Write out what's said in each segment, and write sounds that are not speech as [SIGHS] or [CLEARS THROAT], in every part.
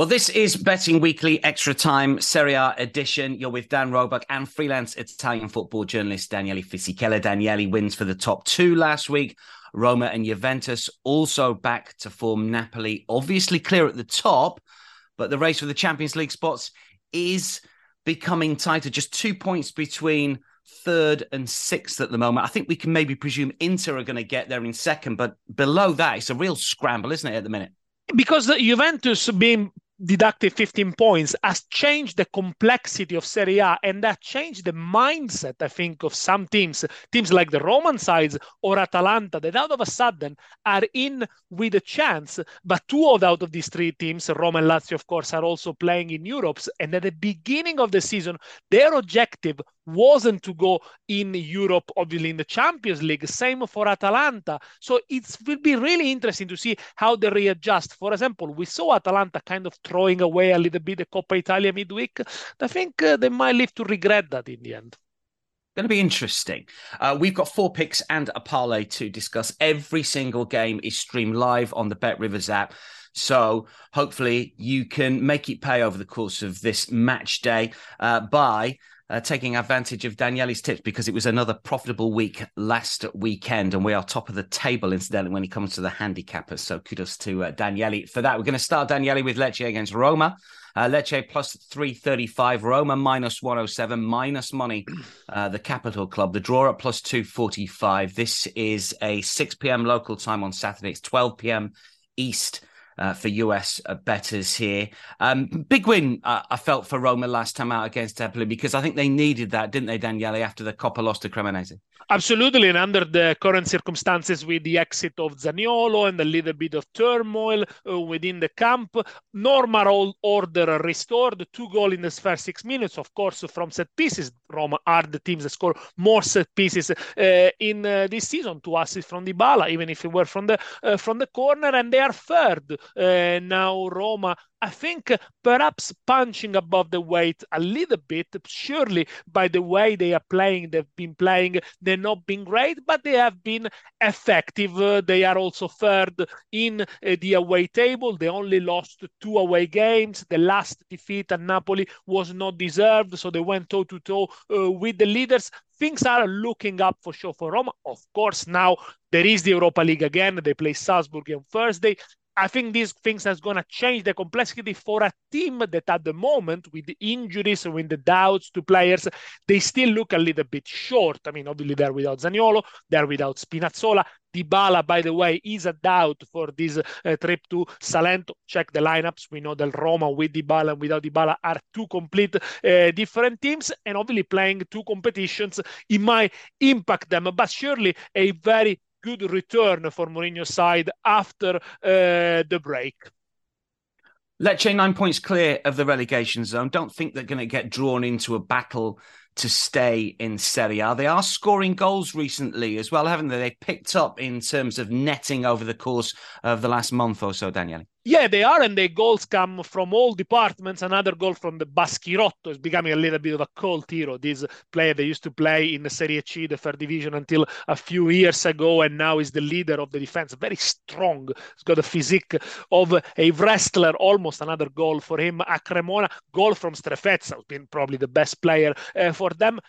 Well, this is Betting Weekly Extra Time Serie A edition. You're with Dan Roebuck and freelance Italian football journalist Daniele Fisichella. Daniele wins for the top two last week. Roma and Juventus also back to form. Napoli obviously clear at the top, but the race for the Champions League spots is becoming tighter. Just two points between third and sixth at the moment. I think we can maybe presume Inter are going to get there in second, but below that, it's a real scramble, isn't it, at the minute? because the Juventus being deducted 15 points has changed the complexity of Serie A and that changed the mindset, I think, of some teams, teams like the Roman sides or Atalanta, that out of a sudden are in with a chance. But two of out of these three teams, Roma and Lazio, of course, are also playing in Europe. And at the beginning of the season, their objective wasn't to go in Europe, obviously in the Champions League. Same for Atalanta. So it will be really interesting to see how they readjust. For example, we saw Atalanta kind of throwing away a little bit the Coppa Italia midweek. I think uh, they might live to regret that in the end. Going to be interesting. Uh, we've got four picks and a parlay to discuss. Every single game is streamed live on the Bet Rivers app. So hopefully you can make it pay over the course of this match day uh, by uh, taking advantage of Daniele's tips because it was another profitable week last weekend, and we are top of the table incidentally when it comes to the handicappers. So kudos to uh, Daniele for that. We're going to start Daniele with Lecce against Roma. Uh, Lecce plus 335, Roma minus 107, minus money, uh, the Capital Club. The draw at plus 245. This is a 6 p.m. local time on Saturday. It's 12 p.m. East uh, for US uh, betters here. Um, big win, uh, I felt, for Roma last time out against Empoli because I think they needed that, didn't they, Daniele, after the Coppa loss to Cremonese? Absolutely, and under the current circumstances with the exit of Zaniolo and a little bit of turmoil uh, within the camp, normal order restored. Two goals in the first six minutes, of course, from set pieces. Roma are the teams that score more set pieces uh, in this season. Two assists from Dybala, even if it were from the from the corner, and they are third now. Roma I think perhaps punching above the weight a little bit, surely by the way they are playing, they've been playing, they're not been great, but they have been effective. Uh, they are also third in uh, the away table. They only lost two away games. The last defeat at Napoli was not deserved, so they went toe to toe with the leaders. Things are looking up for sure for Roma. Of course, now there is the Europa League again. They play Salzburg on Thursday. I think these things are going to change the complexity for a team that at the moment, with the injuries, and with the doubts to players, they still look a little bit short. I mean, obviously they're without Zaniolo, they're without Spinazzola. Dybala, by the way, is a doubt for this uh, trip to Salento. Check the lineups. We know that Roma with Dybala and without Dybala are two complete uh, different teams, and obviously playing two competitions, it might impact them. But surely a very good return for Mourinho's side after uh, the break. Lecce nine points clear of the relegation zone. Don't think they're going to get drawn into a battle to stay in Serie A. They are scoring goals recently as well, haven't they? They picked up in terms of netting over the course of the last month or so, Daniele. Yeah, they are, and the goals come from all departments. Another goal from the Baschirotto is becoming a little bit of a cult hero. This player they used to play in the Serie C, the third division, until a few years ago, and now is the leader of the defense. Very strong. He's got a physique of a wrestler. Almost another goal for him. A Cremona goal from Strefezza, who's been probably the best player uh, for them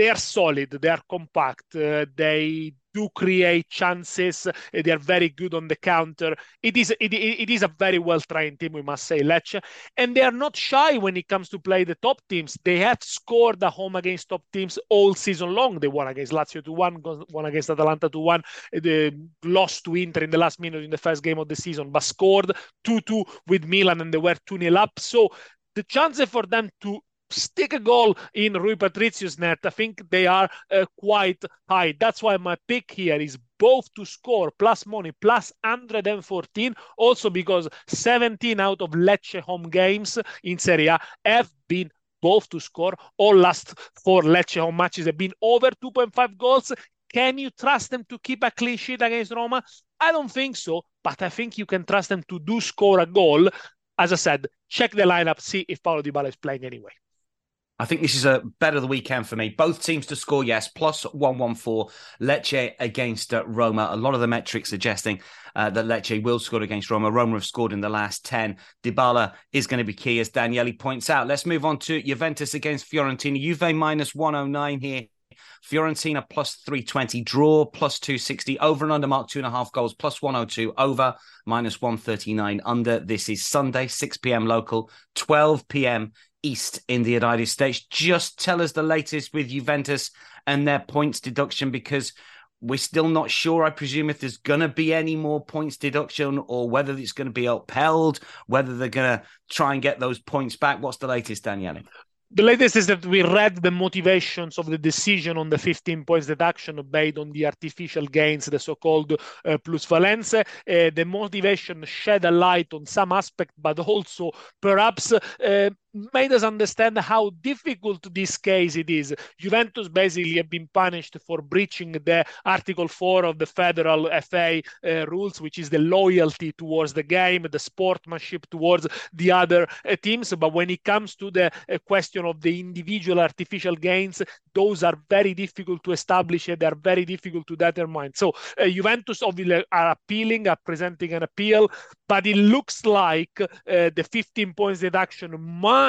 they are solid, they are compact, uh, they do create chances. Uh, they are very good on the counter. It is it, it is a very well trained team, we must say, Lecce, and they are not shy when it comes to play the top teams. They have scored at home against top teams all season long. They won against Lazio to one, won against Atalanta to one. They lost to Inter in the last minute in the first game of the season, but scored two two with Milan, and they were two 0 up. So the chances for them to stick a goal in Rui Patricio's net, I think they are uh, quite high. That's why my pick here is both to score plus money plus 114 also because 17 out of Lecce home games in Serie A have been both to score all last four Lecce home matches. Have been over 2.5 goals. Can you trust them to keep a clean sheet against Roma? I don't think so but I think you can trust them to do score a goal. As I said check the lineup see if Paulo Dybala is playing anyway I think this is a better the weekend for me. Both teams to score, yes, plus 114. Lecce against uh, Roma. A lot of the metrics suggesting uh, that Lecce will score against Roma. Roma have scored in the last 10. Dybala is going to be key, as Daniele points out. Let's move on to Juventus against Fiorentina. Juve minus 109 here. Fiorentina plus 320, draw plus 260, over and under mark two and a half goals, plus 102, over minus 139, under. This is Sunday, 6 p.m. local, 12 p.m. East in the United States. Just tell us the latest with Juventus and their points deduction because we're still not sure, I presume, if there's going to be any more points deduction or whether it's going to be upheld, whether they're going to try and get those points back. What's the latest, Daniele? the latest is that we read the motivations of the decision on the 15 points deduction based on the artificial gains, the so-called uh, plusvalenze. Uh, the motivation shed a light on some aspect, but also perhaps uh, made us understand how difficult this case it is. Juventus basically have been punished for breaching the Article 4 of the federal FA uh, rules, which is the loyalty towards the game, the sportsmanship towards the other uh, teams. But when it comes to the uh, question of the individual artificial gains, those are very difficult to establish and they're very difficult to determine. So uh, Juventus obviously are appealing, are presenting an appeal, but it looks like uh, the 15 points deduction might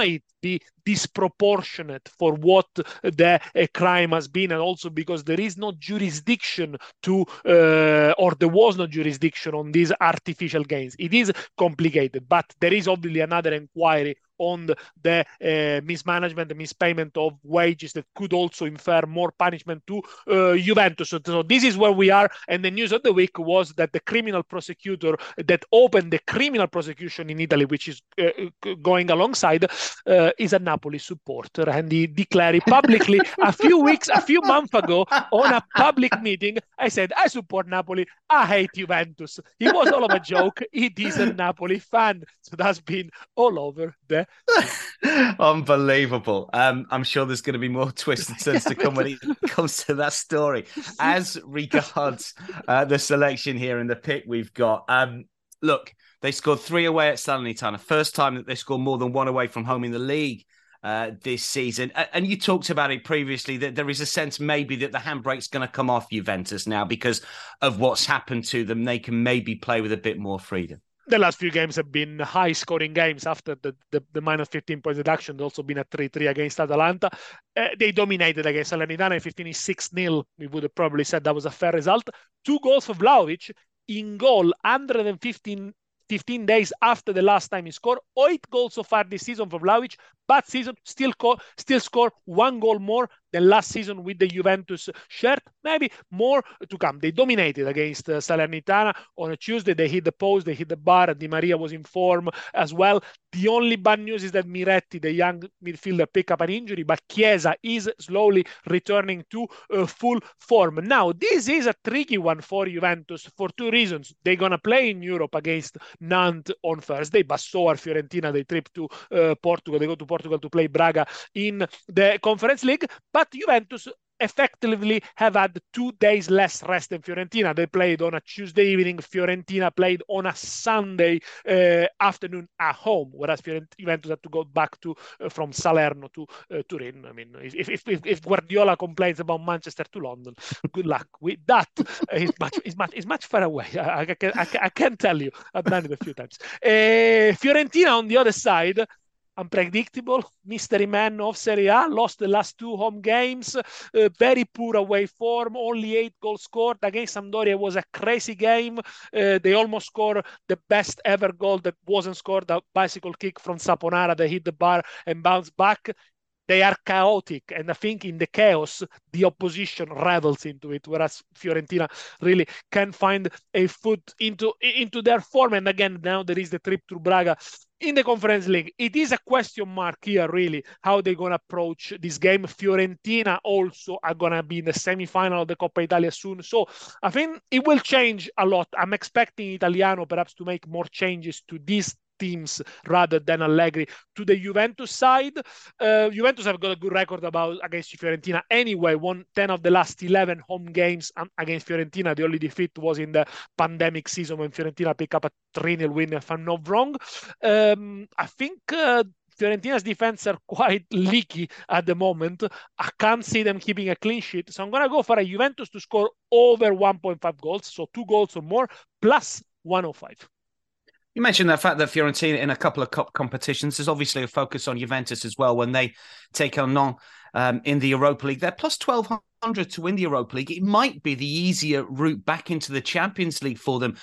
be disproportionate for what the crime has been, and also because there is no jurisdiction to, uh, or there was no jurisdiction on these artificial gains. It is complicated, but there is obviously another inquiry on the uh, mismanagement, the mispayment of wages that could also infer more punishment to uh, Juventus. So, so, this is where we are. And the news of the week was that the criminal prosecutor that opened the criminal prosecution in Italy, which is uh, going alongside, uh, is a Napoli supporter, and he declared publicly a few weeks, a few months ago, on a public meeting. I said, "I support Napoli. I hate Juventus." It was all of a joke. He is a Napoli fan, so that's been all over the [LAUGHS] Unbelievable. Um, I'm sure there's going to be more twists and turns to come when it [LAUGHS] comes to that story. As regards uh, the selection here and the pick we've got, um, look, they scored three away at Salernitana. First time that they scored more than one away from home in the league. Uh, this season. And you talked about it previously that there is a sense maybe that the handbrake's going to come off Juventus now because of what's happened to them. They can maybe play with a bit more freedom the last few games have been high scoring games after the, the, the minus 15 points deduction. There's also been a 3 3 against Atalanta. Uh, they dominated against Salernitana. 15 is 6 0. We would have probably said that was a fair result. Two goals for Vlahovic in goal, 115 15 days after the last time he scored. Eight goals so far this season for Vlahovic. Bad season, still, co- still score one goal more than last season with the Juventus shirt. Maybe more to come. They dominated against uh, Salernitana on a Tuesday. They hit the post, they hit the bar. Di Maria was in form as well. The only bad news is that Miretti, the young midfielder, picked up an injury, but Chiesa is slowly returning to uh, full form. Now, this is a tricky one for Juventus for two reasons. They're going to play in Europe against Nantes on Thursday, but so are Fiorentina. They trip to uh, Portugal. They go to Portugal to play Braga in the Conference League. But Juventus effectively have had two days less rest than Fiorentina. They played on a Tuesday evening. Fiorentina played on a Sunday uh, afternoon at home, whereas Juventus had to go back to uh, from Salerno to uh, Turin. I mean, if, if, if, if, Guardiola complains about Manchester to London, good luck with that. it's much it's much it's much far away. I, I, can, I, I can tell you. I've done it a few times. Uh, Fiorentina on the other side unpredictable, [LAUGHS] mystery man of Serie A, lost the last two home games, uh, very poor away form, only eight goals scored. Against Sampdoria was a crazy game. Uh, they almost scored the best ever goal that wasn't scored, a bicycle kick from Saponara that hit the bar and bounced back they are chaotic and i think in the chaos the opposition revels into it whereas fiorentina really can find a foot into into their form and again now there is the trip to braga in the conference league. It is a question mark here really how they're going to approach this game. Fiorentina also are going to be in the semi-final of the coppa italia soon. So i think it will change a lot. I'm expecting italiano perhaps to make more changes to this teams rather than Allegri. To the Juventus side, uh, Juventus have got a good record about against Fiorentina anyway. Won 10 of the last 11 home games against Fiorentina. The only defeat was in the pandemic season when Fiorentina picked up a 3 0 win, if I'm not wrong. Um, I think. Uh, Fiorentina's defense are quite [LAUGHS] leaky at the moment. I can't see them keeping a clean sheet. So I'm going to go for a Juventus to score over 1.5 goals, so two goals or more, plus 105. You mentioned the fact that Fiorentina in a couple of cup competitions, there's obviously a focus on Juventus as well when they take on um, in the Europa League. They're plus 1200 to win the Europa League. It might be the easier route back into the Champions League for them.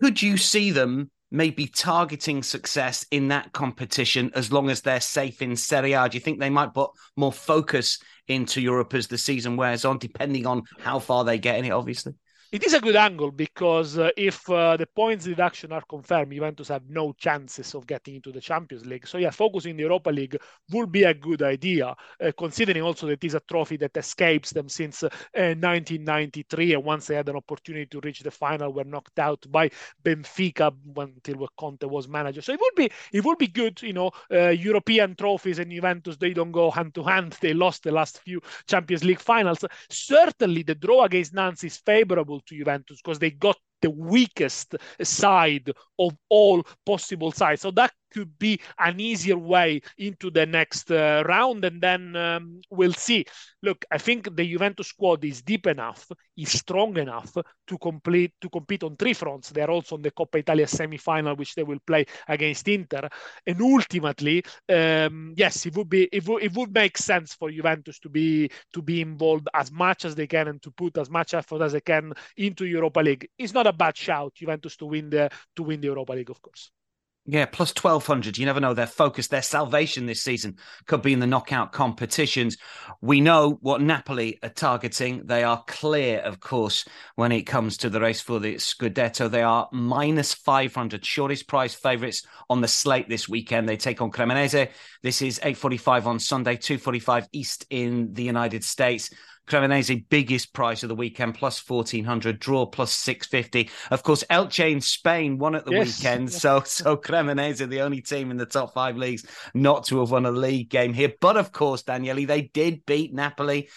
Could you see them maybe targeting success in that competition as long as they're safe in Serie A? Do you think they might put more focus into Europe as the season wears on, depending on how far they get in it, obviously? It is a good angle because uh, if uh, the points deduction are confirmed, Juventus have no chances of getting into the Champions League. So yeah, focusing in the Europa League would be a good idea, uh, considering also that it is a trophy that escapes them since 1993, uh, and once they had an opportunity to reach the final, were knocked out by Benfica until Conte was manager. So it would be it would be good, you know, uh, European trophies and Juventus they don't go hand to hand. They lost the last few Champions League finals. Certainly, the draw against Nantes is to Juventus because they got the weakest side of all possible sides. So that could be an easier way into the next uh, round, and then um, we'll see. Look, I think the Juventus squad is deep enough, is strong enough to complete to compete on three fronts. They are also on the Coppa Italia semi-final, which they will play against Inter, and ultimately, um, yes, it would be it would, it would make sense for Juventus to be to be involved as much as they can and to put as much effort as they can into Europa League. It's not a bad shout, Juventus to win the to win the Europa League, of course. Yeah, plus 1200. You never know. Their focus, their salvation this season could be in the knockout competitions. We know what Napoli are targeting. They are clear, of course, when it comes to the race for the Scudetto. They are minus 500, shortest price favourites on the slate this weekend. They take on Cremonese. This is 8.45 on Sunday, 2.45 East in the United States. Cremonese biggest price of the weekend, plus 1400, draw plus 650. Of course, Elche in Spain won at the yes. weekend. So, so Cremonese, the only team in the top five leagues not to have won a league game here. But of course, Daniele, they did beat Napoli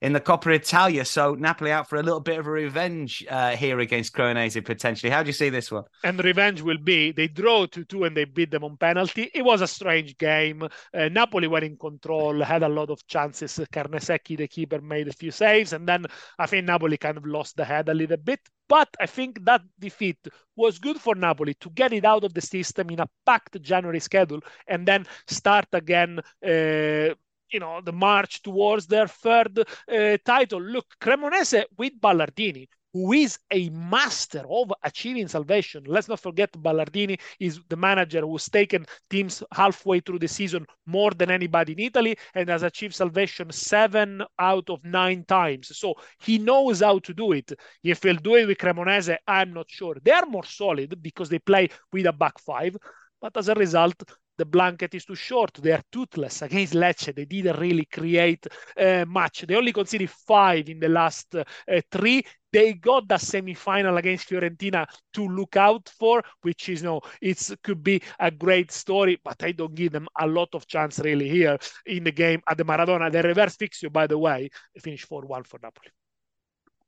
in the Coppa Italia. So Napoli out for a little bit of a revenge uh, here against Cremonese potentially. How do you see this one? And revenge will be they draw 2 2 and they beat them on penalty. It was a strange game. Uh, Napoli were in control, had a lot of chances. Carnesecchi, the keeper, made a few saves. And then I think Napoli kind of lost the head a little bit. But I think that defeat was good for Napoli to get it out of the system in a packed January schedule and then start again. Uh, you know the march towards their third uh, title. Look, Cremonese with Ballardini, who is a master of achieving salvation. Let's not forget Ballardini is the manager who's taken teams halfway through the season more than anybody in Italy and has achieved salvation seven out of nine times. So he knows how to do it. If he'll do it with Cremonese, I'm not sure. They are more solid because they play with a back five. But as a result, the blanket is too short. They are toothless against Lecce. They didn't really create uh, much. They only conceded five in the last uh, three. They got the semi-final against Fiorentina to look out for, which is you know it could be a great story, but I don't give them a lot of chance really here in the game at the Maradona. The reverse fixture, by the way, finished four one for Napoli.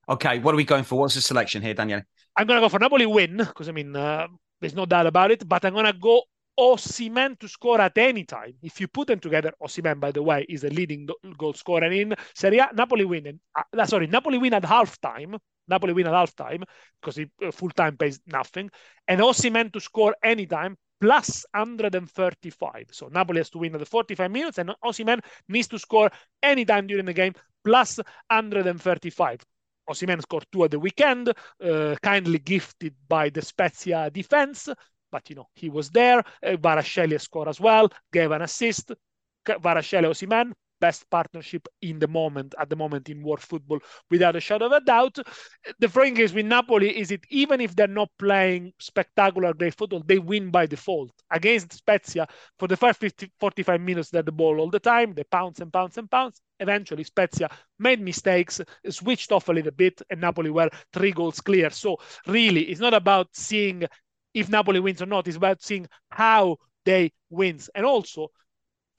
Okay, what are we going for? What's the selection here, Daniel? I'm gonna go for Napoli win because I mean. Uh, there's no doubt about it, but I'm gonna go Osimhen to score at any time. If you put them together, Osimhen, by the way, is the leading goal scorer in Serie A. Napoli win. Uh, sorry, Napoli win at halftime. Napoli win at halftime because uh, full time pays nothing. And Osimhen to score anytime plus 135. So Napoli has to win at the 45 minutes, and Osimhen needs to score anytime during the game, plus 135. Osimhen scored two at the weekend, uh, kindly gifted by the Spezia defense, but you know he was there. Uh, Kvaratskhelia scored as well, gave an assist. Kvaratskhelia Osimhen, best partnership in the moment at the moment in world football without a shadow of a doubt. The thing is with napoli is it even if they're not playing spectacular great football they win by default. Against spezia for the first 50, 45 minutes they're the ball all the time. They pounce and pounce and pounce. Eventually spezia made mistakes switched off a little bit and napoli were three goals clear. So really it's not about seeing if napoli wins or not it's about seeing how they wins and also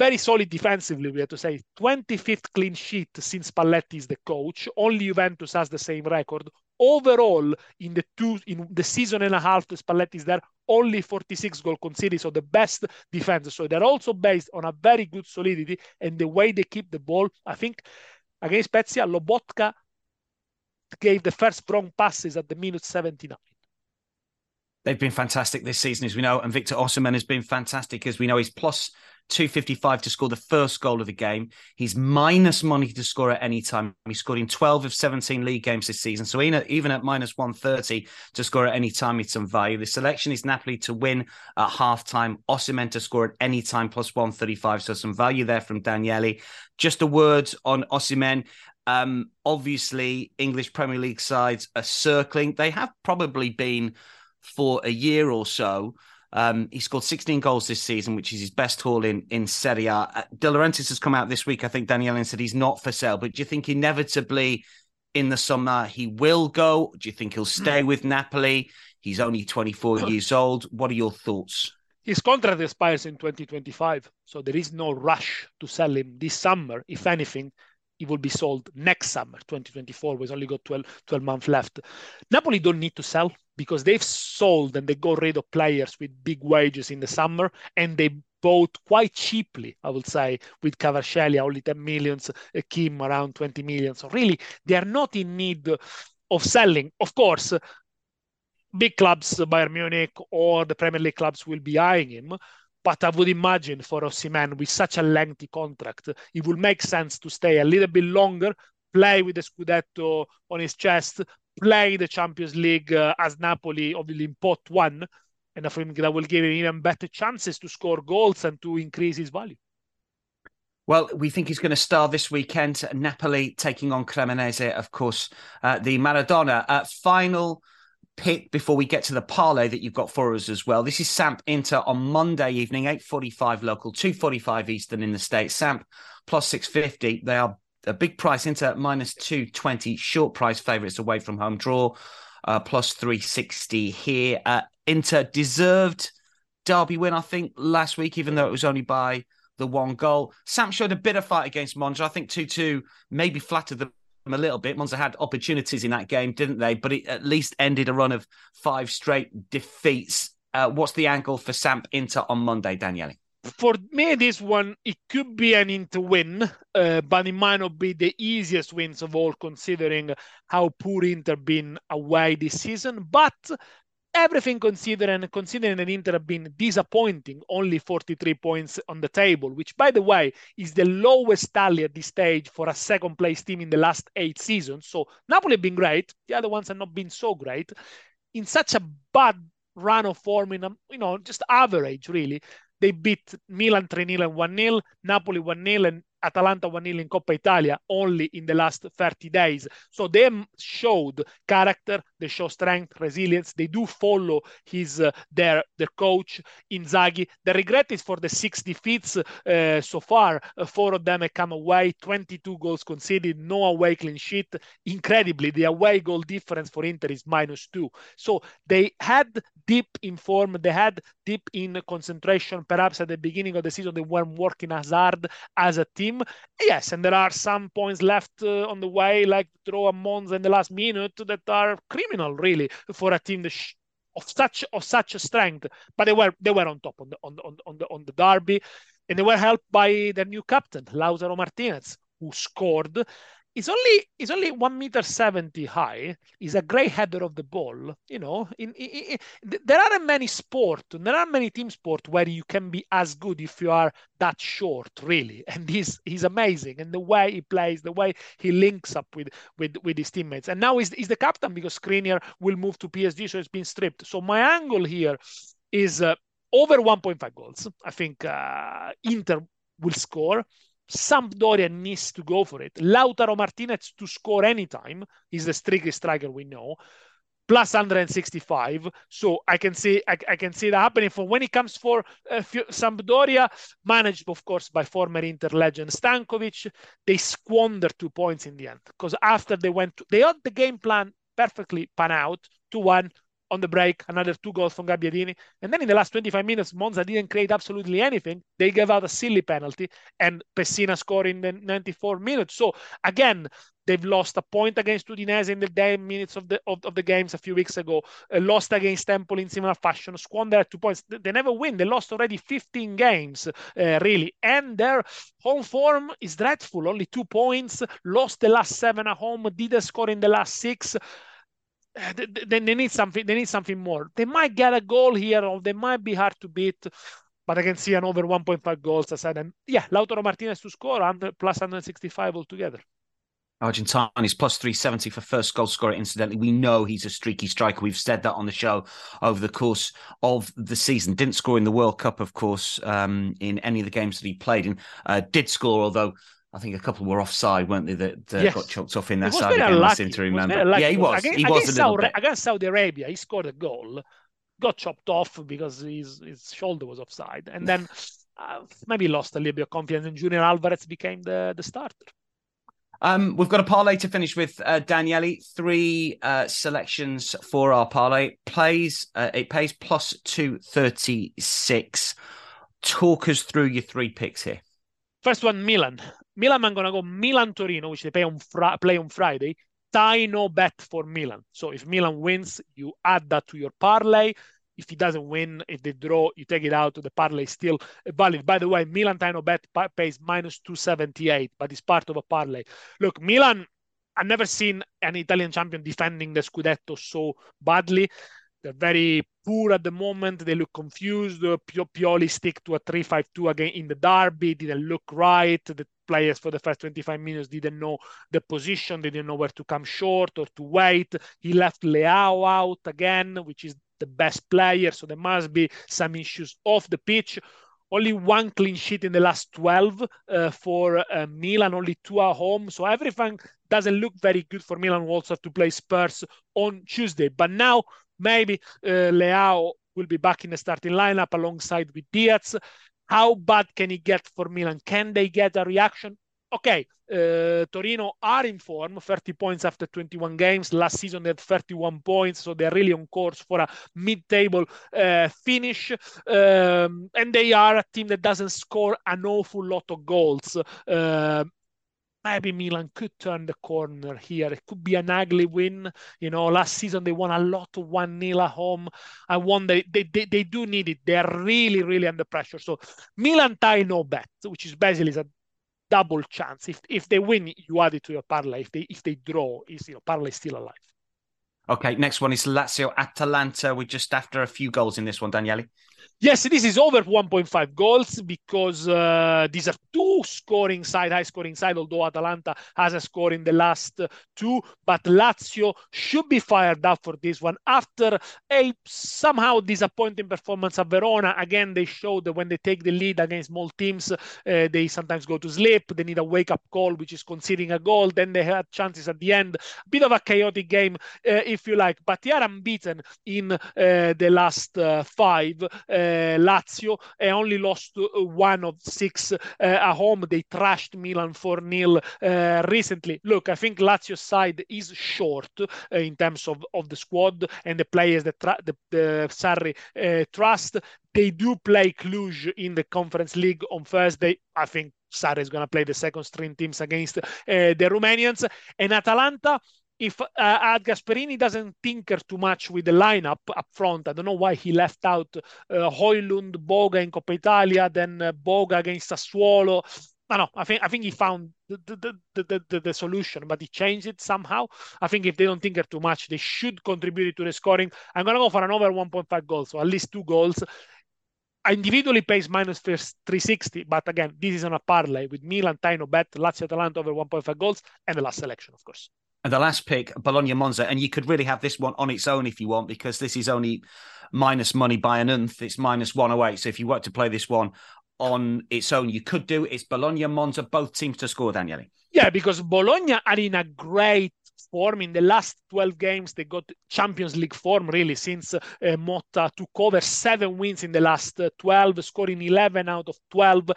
very solid defensively, we have to say. 25th clean sheet since Spalletti is the coach. Only Juventus has the same record. Overall, in the two in the season and a half that Spalletti is there, only 46 goal conceded, so the best defense. So they're also based on a very good solidity and the way they keep the ball. I think against Spezia, Lobotka gave the first wrong passes at the minute 79. They've been fantastic this season, as we know, and Victor Osimhen has been fantastic, as we know. He's plus 255 to score the first goal of the game. He's minus money to score at any time. He scored in 12 of 17 league games this season. So even at, minus 130 to score at any time, it's some value. The selection is Napoli to win at half time, to score at any time, plus 135. So some value there from Daniele. Just a word on Osimhen. Um, obviously, English Premier League sides are circling. They have probably been for a year or so. Um, he scored 16 goals this season, which is his best haul in, in Serie A. Uh, De Laurentiis has come out this week. I think Daniel and said he's not for sale, but do you think inevitably in the summer he will go? Do you think he'll stay with Napoli? He's only 24 [CLEARS THROAT] years old. What are your thoughts? His contract expires in 2025, so there is no rush to sell him this summer. If anything, it will be sold next summer, 2024. We've only got 12, 12 months left. Napoli don't need to sell because they've sold and they got rid of players with big wages in the summer and they bought quite cheaply, I would say, with Kvaratskhelia, only 10 millions, Kim around 20 million. So really, they are not in need of selling. Of course, big clubs, Bayern Munich or the Premier League clubs will be eyeing him. But I would imagine for Osimhen with such a lengthy contract, it would make sense to stay a little bit longer, play with the Scudetto on his chest, play the Champions League uh, as Napoli, obviously in pot one, and I think that will give him even better chances to score goals and to increase his value. Well, we think he's going to star this weekend. Napoli taking on Cremonese, of course, uh, the Maradona. Uh, final pick before we get to the parlay that you've got for us as well. This is Samp Inter on Monday evening, 8.45 local, 2.45 Eastern in the States. Samp plus 650. They are a big price Inter minus 220, short price favourites away from home draw, uh, plus 360 here. Uh, Inter deserved derby win, I think, last week, even though it was only by the one goal. Samp showed a bit of fight against Monza. I think 2 2 maybe flattered them a little bit. Monza had opportunities in that game, didn't they? But it at least ended a run of five straight defeats. Uh, what's the angle for Samp Inter on Monday, Daniele? for me, this one it could be an Inter win, uh, but it might not be the easiest wins of all, considering how poor Inter been away this season. But everything considered, and considering that Inter have been disappointing, only 43 points on the table, which, by the way, is the lowest tally at this stage for a second place team in the last eight seasons. So Napoli have been great; the other ones have not been so great. In such a bad run of form, in a, you know, just average, really they beat Milan 3-0 and 1-0, Napoli 1-0 and Atalanta 1-0 in Coppa Italia only in the last 30 days. So they showed character, they show strength, resilience. They do follow his uh, their their coach Inzaghi. The regret is for the six defeats uh, so far. Uh, four of them have come away, 22 goals conceded, no away clean sheet. Incredibly, the away goal difference for Inter is minus two. So they had deep in form, they had deep in concentration. Perhaps at the beginning of the season they weren't working as hard as a team team. Yes, and there are some points left uh, on the way, like throw a Monza in the last minute, that are criminal, really, for a team sh- of such of such a strength. But they were they were on top on the on the, on the on the derby, and they were helped by their new captain Lautaro Martinez, who scored. He's only he's only one meter seventy high. He's a great header of the ball. You know, in, in, in, there aren't many sport, there are many team sport where you can be as good if you are that short, really. [LAUGHS] And he's he's amazing, and the way he plays, the way he links up with with with his teammates. And now he's, he's the captain because Skriniar will move to PSG, so it's been stripped. So my angle here is uh, over 1.5 goals. I think uh, Inter will score. Sampdoria needs to go for it. Lautaro Martinez to score anytime. is the strictest striker we know. Plus 165. So I can see I, I can see that happening. For when it comes for uh, Sampdoria, managed of course by former Inter legend Stankovic, they squandered two points in the end because after they went, to, they had the game plan perfectly pan out to one on the break, another two goals from Gabbiadini. And then in the last 25 minutes, Monza didn't create absolutely anything. They gave out a silly penalty and Pessina scored in the 94 minutes. So again, they've lost a point against Udinese in the 10 minutes of the of, of the games a few weeks ago. Uh, lost against Temple in similar fashion. Squandered two points. They never win. They lost already 15 games, uh, really. And their home form is dreadful. Only two points. Lost the last seven at home. Didn't score in the last six. [SIGHS] They, they need something. They need something more. They might get a goal here, or they might be hard to beat. But I can see an over 1.5 goals. I said, and yeah, Lautaro Martinez to score under plus 165 altogether. Argentine is plus 370 for first goal scorer. Incidentally, we know he's a streaky striker. We've said that on the show over the course of the season. Didn't score in the World Cup, of course, um, in any of the games that he played in. Uh, did score, although I think a couple were offside, weren't they? That uh, yes. got choked off in that side again. I seem to remember. Yeah, he was. Against, he was against, Saudi, against Saudi Arabia. He scored a goal, got chopped off because his his shoulder was offside, and then [LAUGHS] uh, maybe lost a little bit of confidence. And Julian Alvarez became the the starter. Um, we've got a parlay to finish with uh, Daniele. Three uh, selections for our parlay. Plays uh, it pays plus two thirty six. Talk us through your three picks here. First one, Milan. Milan I'm gonna go Milan Torino, which they play on fr- play on Friday. Tie no bet for Milan. So if Milan wins, you add that to your parlay. If he doesn't win, if they draw, you take it out. The parlay is still valid. By the way, Milan tie no bet pays minus 278, but it's part of a parlay. Look, Milan, I've never seen an Italian champion defending the Scudetto so badly. They're very poor at the moment. They look confused. Pioli stick to a 3-5-2 again in the derby. Didn't look right. The players for the first 25 minutes didn't know the position. They didn't know where to come short or to wait. He left Leao out again, which is the best player. So there must be some issues off the pitch. Only one clean sheet in the last 12 uh, for uh, Milan, only two at home. So everything doesn't look very good for Milan also to play Spurs on Tuesday. But now Maybe uh, Leao will be back in the starting lineup alongside with Diaz. How bad can he get for Milan? Can they get a reaction? Okay, uh, Torino are in form, 30 points after 21 games. Last season they had 31 points, so they're really on course for a mid-table uh, finish. Um, and they are a team that doesn't score an awful lot of goals. Uh, maybe Milan could turn the corner here. It could be an ugly win. You know, last season they won a lot of 1 0 at home. I wonder, they, they, they do need it. They're really, really under pressure. So Milan tie no bet, which is basically a double chance. If if they win, you add it to your parlay. If they if they draw, is your parlay still alive. Okay, next one is Lazio Atalanta. We're just after a few goals in this one, Daniele. Yes, this is over 1.5 goals because uh, these are two scoring side, high scoring side, although Atalanta has a score in the last two. But Lazio should be fired up for this one after a somehow disappointing performance at Verona. Again, they showed that when they take the lead against small teams, uh, they sometimes go to sleep. They need a wake up call, which is conceding a goal. Then they had chances at the end. A bit of a chaotic game, uh, if you like. But they are unbeaten in uh, the last uh, five. Uh, Lazio and only lost one of six at home. They trashed Milan 4 0 recently. Look, I think Lazio's side is short in terms of, of the squad and the players that tra- the, the Sarri trust. They do play Cluj in the Conference League on Thursday. I think Sarri is going to play the second string teams against uh, the Romanians. And Atalanta, if uh, Ad Gasperini doesn't tinker too much with the lineup up front, I don't know why he left out uh, Højlund, Boga in Coppa Italia, then uh, Boga against Sassuolo. no, no. I think I think he found the the, the, the, the solution, but he changed it somehow. I think if they don't tinker too much, they should contribute to the scoring. I'm gonna go for an over 1.5 goals, so at least two goals. I individually pays minus 360, but again, this is on a parlay with Milan, tie no bet, Lazio Atalanta over 1.5 goals, and the last selection, of course. And the last pick, Bologna Monza, and you could really have this one on its own if you want, because this is only minus money by an nth. It's minus 108. So if you want to play this one on its own, you could do. It's Bologna Monza, both teams to score, Daniele. Yeah, because Bologna are in a great form in the last 12 games they got champions league form really since uh, motta took over seven wins in the last uh, 12 scoring 11 out of 12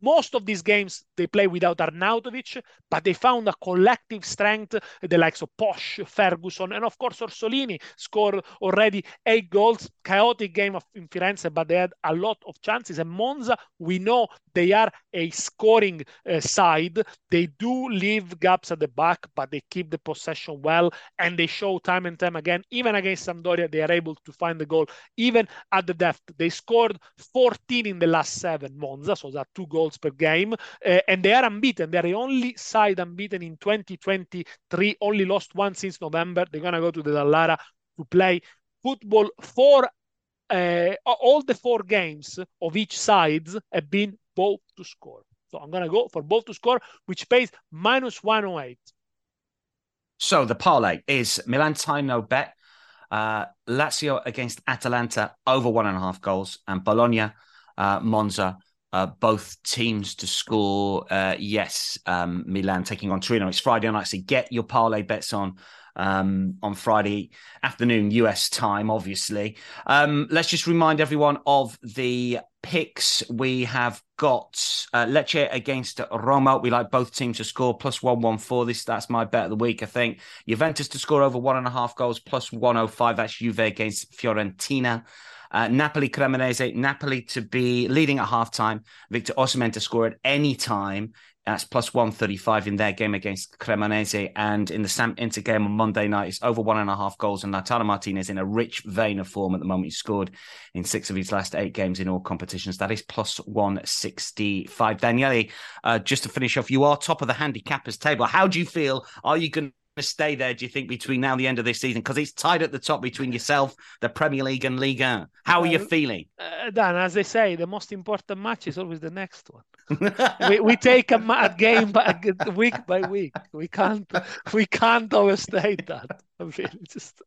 most of these games they play without Arnautovic, but they found a collective strength, the likes of Posch, Ferguson, and of course Orsolini scored already eight goals. Chaotic game of in Firenze, but they had a lot of chances. And Monza, we know they are a scoring uh, side. They do leave gaps at the back, but they keep the possession well, and they show time and time again, even against Sampdoria, they are able to find the goal, even at the depth. They scored 14 in the last seven, Monza, so that two goals per game, uh, and they are unbeaten. They are the only side unbeaten in 2023, only lost one since November. They're going to go to the Dallara to play football for uh, all the four games of each sides have been both to score. So I'm going to go for both to score, which pays minus 108. So the parlay is Milan tie no bet, uh, Lazio against Atalanta over one and a half goals, and Bologna, uh, Monza, uh, both teams to score. Uh, yes, um, Milan taking on Torino. It's Friday night, so get your parlay bets on um, on Friday afternoon US time, obviously. Um, let's just remind everyone of the picks. We have got uh, Lecce against Roma. We like both teams to score plus 114. This That's my bet of the week, I think. Juventus to score over one and a half goals plus 105. That's Juve against Fiorentina. Uh, Napoli Cremonese, Napoli to be leading at halftime. Victor Osimhen to score at any time. That's plus 135 in their game against Cremonese. And in the Inter game on Monday night, it's over one and a half goals. And Lautaro Martinez in a rich vein of form at the moment. He scored in six of his last eight games in all competitions. That is plus 165. Daniele, uh, just to finish off, you are top of the handicappers table. How do you feel? Are you going to stay there, do you think, between now and the end of this season? Because it's tied at the top between yourself, the Premier League, and Liga. How are you feeling? Uh, Dan, as they say, the most important match is always the next one. [LAUGHS] we, we take a, a game by week by week. We can't we can't overstate that. I mean, just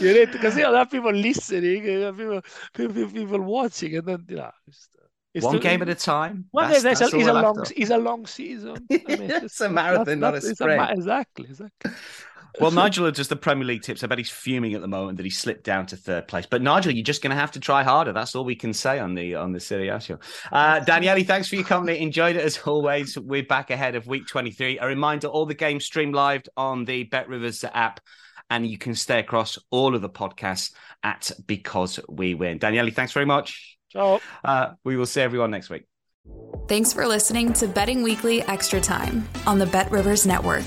you need because you know there are people listening, people, people people watching, and then you know. Just, it's one game at a time. One that's, that's a, it's a long, it's a long season. I mean, [LAUGHS] it's, a marathon, not a sprint. A, exactly, exactly. Well, Nigel does the Premier League tips. I bet he's fuming at the moment that he slipped down to third place. But Nigel, you're just going to have to try harder. That's all we can say on the on the Serie A show. Uh, Daniele, thanks for your company. Enjoyed it as always. We're back ahead of week 23. A reminder: all the games stream live on the Bet Rivers app, and you can stay across all of the podcasts at Because We Win. Daniele, thanks very much. Ciao. Uh, we will see everyone next week. Thanks for listening to Betting Weekly Extra Time on the Bet Rivers Network.